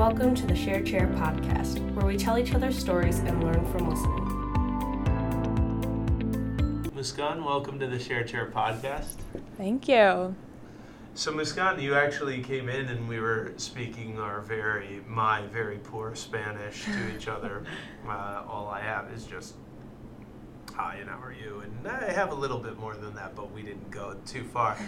Welcome to the Share Chair podcast, where we tell each other stories and learn from listening. Muskaan, welcome to the Share Chair podcast. Thank you. So, Muskaan, you actually came in and we were speaking our very, my very poor Spanish to each other. Uh, all I have is just hi and how are you? And I have a little bit more than that, but we didn't go too far.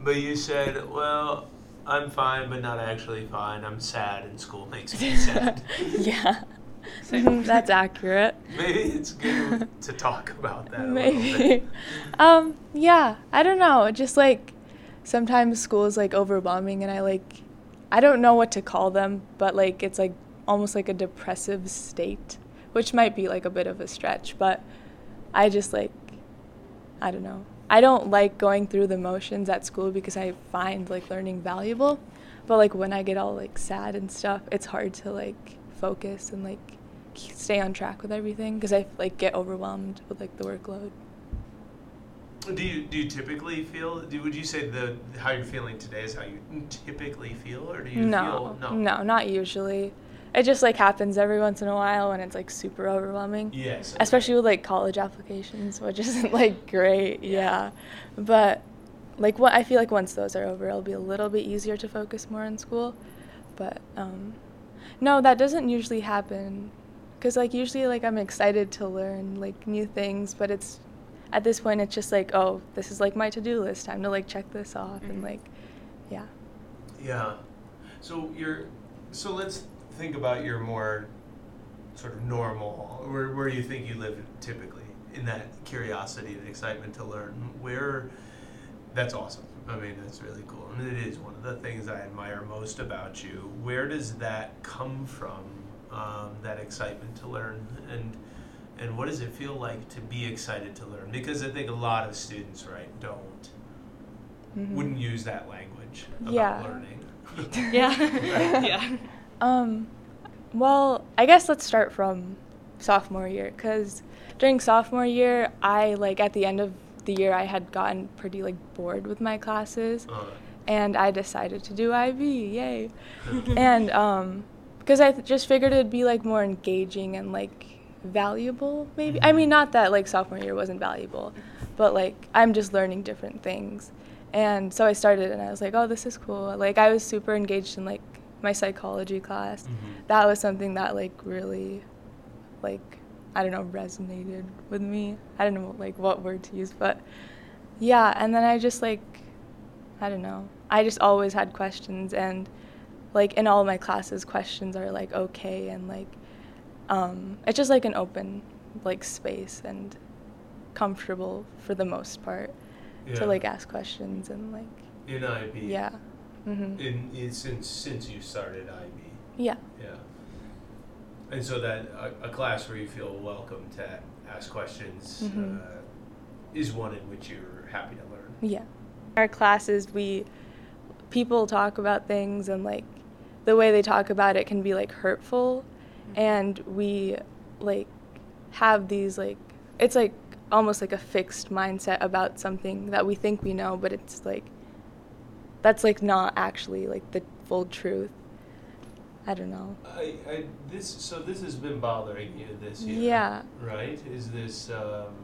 But you said, well, I'm fine, but not actually fine. I'm sad, and school makes me sad. yeah. Mhm, That's accurate. Maybe it's good to talk about that. A little Maybe. bit. um, yeah, I don't know. Just like sometimes school is like overwhelming and I like I don't know what to call them, but like it's like almost like a depressive state, which might be like a bit of a stretch, but I just like I don't know. I don't like going through the motions at school because I find like learning valuable. But like when I get all like sad and stuff, it's hard to like focus and like stay on track with everything because I like get overwhelmed with like the workload. Do you do you typically feel? Do, would you say the how you're feeling today is how you typically feel, or do you no, feel no, not usually. It just like happens every once in a while when it's like super overwhelming. Yes. Especially with like college applications, which isn't like great. Yeah. But like what I feel like once those are over, it'll be a little bit easier to focus more on school. But um no, that doesn't usually happen cuz like usually like I'm excited to learn like new things, but it's at this point it's just like, oh, this is like my to-do list. Time to like check this off and Mhm. like yeah. Yeah. So you're. So let's think about your more sort of normal, where where you think you live typically in that curiosity and excitement to learn. Where. That's awesome. I mean, that's really cool, and it is one of the things I admire most about you. Where does that come from? Um, that excitement to learn and. And what does it feel like to be excited to learn? Because I think a lot of students, right, don't Mhm. wouldn't use that language about Yeah. learning. Yeah. Yeah. Um, well, I guess let's start from sophomore year because during sophomore year, I like at the end of the year, I had gotten pretty like bored with my classes, Uh, and I decided to do IB. Yay! and um, because I th- just figured it'd be like more engaging and like valuable, maybe. I mean, not that like sophomore year wasn't valuable, but like I'm just learning different things. And so I started and I was like, oh, this is cool. Like I was super engaged in like my psychology class. Mhm. That was something that like really like I don't know resonated with me. I don't know like what word to use, but yeah, and then I just like I don't know. I just always had questions and like in all my classes questions are like okay and like um it's just like an open like space and comfortable for the most part yeah. to like ask questions and like in IB. yeah. Mhm. In, in since since you started IB. yeah. Yeah. And so that a, a class where you feel welcome to ask questions Mhm. uh, is one in which you're happy to learn. Yeah. Our classes, we people talk about things and like the way they talk about it can be like hurtful and we like have these like it's like almost like a fixed mindset about something that we think we know but it's like that's like not actually like the full truth. I don't know. I, I this so this has been bothering you this year. Yeah. Right? Is this um,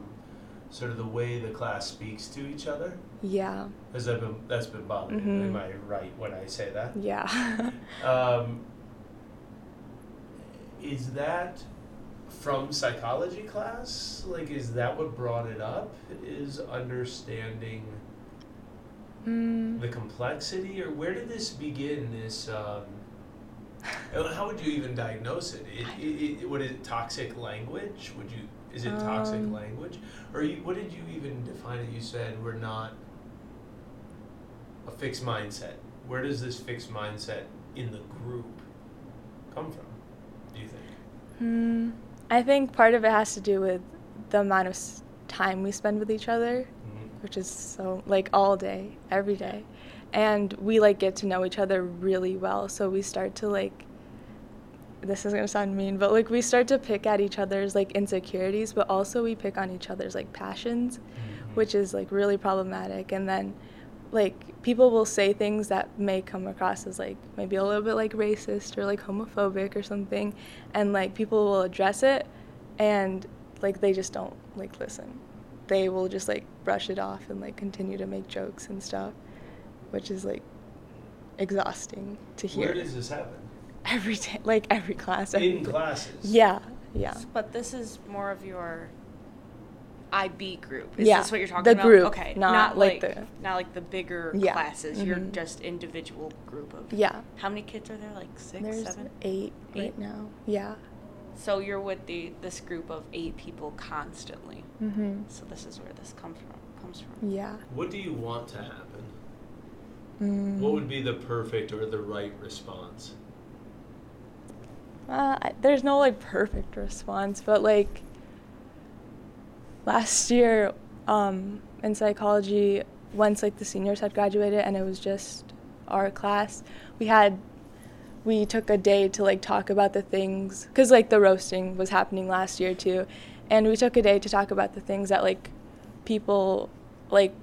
sort of the way the class speaks to each other? Yeah. Has that been that's been bothering? Mhm. Am I right when I say that? Yeah. Um, is that from psychology class? Like, is that what brought it up? Is understanding mm. The complexity, or where did this begin? This, um, how would you even diagnose it? It, it, it what is it, toxic language? Would you is it toxic Um. language, or you, what did you even define it? You said we're not a fixed mindset. Where does this fixed mindset in the group come from? Do you think? Hmm. I think part of it has to do with the amount of time we spend with each other, Mm-hmm. Which is so like all day, every day. And we like get to know each other really well, so we start to like this is to sound mean, but like we start to pick at each other's like insecurities, but also we pick on each other's like passions, Mm-hmm. which is like really problematic. And then like people will say things that may come across as like maybe a little bit like racist or like homophobic or something and like people will address it and like they just don't like listen they will just like brush it off and like continue to make jokes and stuff which is like exhausting to hear Where does this happen? every day like every class every In day. classes. yeah yeah But this is more of your IB group. Is Yeah, this what you're talking the about? group, okay, not, like, the- not like the bigger Yeah, classes. You're mhm. just individual group of. yeah How many kids are there? Like six, there's seven. eight, Eight? right now yeah So you're with the this group of eight people constantly. mm-hmm So this is where this comes from. Comes from. yeah What do you want to happen? mm. What would be the perfect or the right response? Uh, I- there's no like perfect response, but like last year um, in psychology, once like the seniors had graduated and it was just our class, we had we took a day to like talk about the things because like the roasting was happening last year too, and we took a day to talk about the things that like people like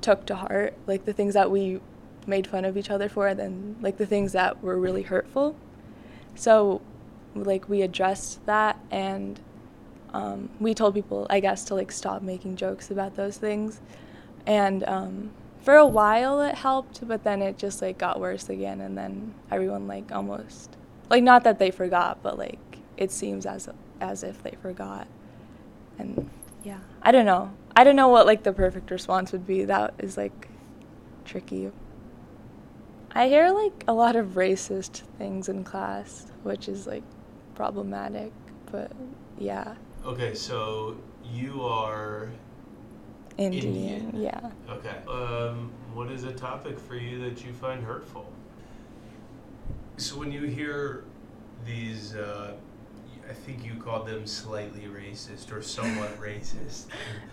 took to heart, like the things that we made fun of each other for, and then like the things that were really hurtful. So, like, we addressed that and um, we told people, I guess, to like stop making jokes about those things. And um, for a while it helped, but then it just like got worse again. And then everyone like almost, like, not that they forgot, but like it seems as as if they forgot. And yeah, I don't know. I don't know what like the perfect response would be. That is like tricky. I hear like a lot of racist things in class, which is like problematic, but yeah, Okay, so you are Indian, Indian. yeah. okay. Um, what is a topic for you that you find hurtful? So when you hear these, uh, I think you called them slightly racist or somewhat racist,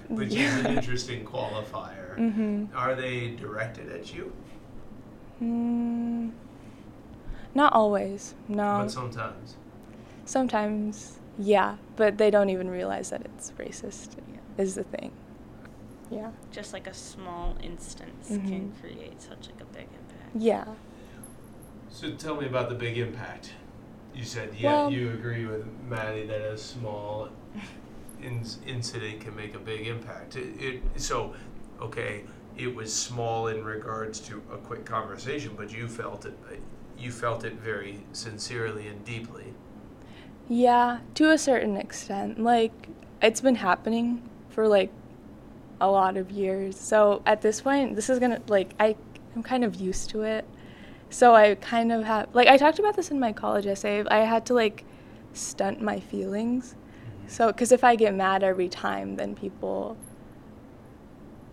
which is an interesting qualifier. Mhm. Are they directed at you? Mm, not always. No. But sometimes. Sometimes, yeah, but they don't even realize that it's racist. Is the thing. Yeah. Just like a small instance Mhm. can create such like a big impact. Yeah. So tell me about the big impact. You said yeah, Well- you agree with Maddie that a small in- incident can make a big impact. It, it so okay, it was small in regards to a quick conversation, but you felt it. You felt it very sincerely and deeply. Yeah, to a certain extent. Like, it's been happening for like a lot of years. So at this point, this is gonna, like, I, I'm kind of used to it. So I kind of have, like, I talked about this in my college essay. I had to, like, stunt my feelings. Mm-hmm. So, because if I get mad every time, then people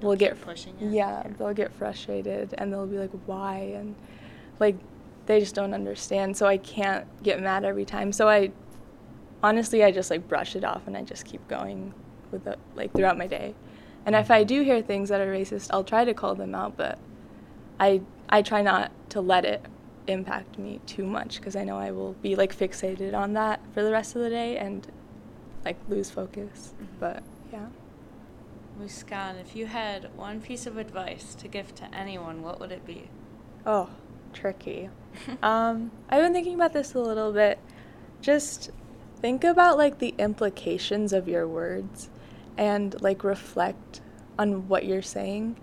will Keep get pushing it. yeah, they'll get frustrated and they'll be like, why? And like, they just don't understand. So I can't get mad every time. So I, honestly, I just like brush it off and I just keep going with it like throughout my day. And if I do hear things that are racist, I'll try to call them out, but I I try not to let it impact me too much because I know I will be like fixated on that for the rest of the day and like lose focus. Mhm. But yeah. Muskaan, if you had one piece of advice to give to anyone, what would it be? Oh, tricky. um, I've been thinking about this a little bit. Just think about like the implications of your words and like reflect on what you're saying.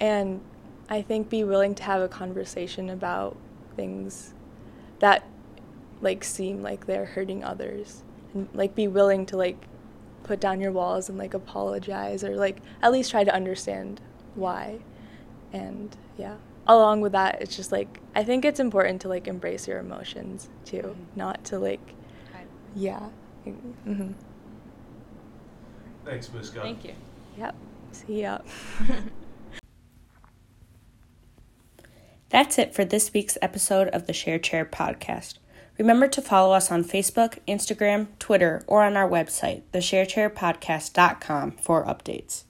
And I think be willing to have a conversation about things that like seem like they're hurting others. And like be willing to like put down your walls and like apologize or like at least try to understand why. And yeah, along with that, it's just like I think it's important to like embrace your emotions too, Mhm. not to like yeah. hmm Thanks, Muskaan. Thank you. Yep. See ya. That's it for this week's episode of the Share Chair podcast. Remember to follow us on Facebook, Instagram, Twitter, or on our website, thesharechairpodcast.com for updates.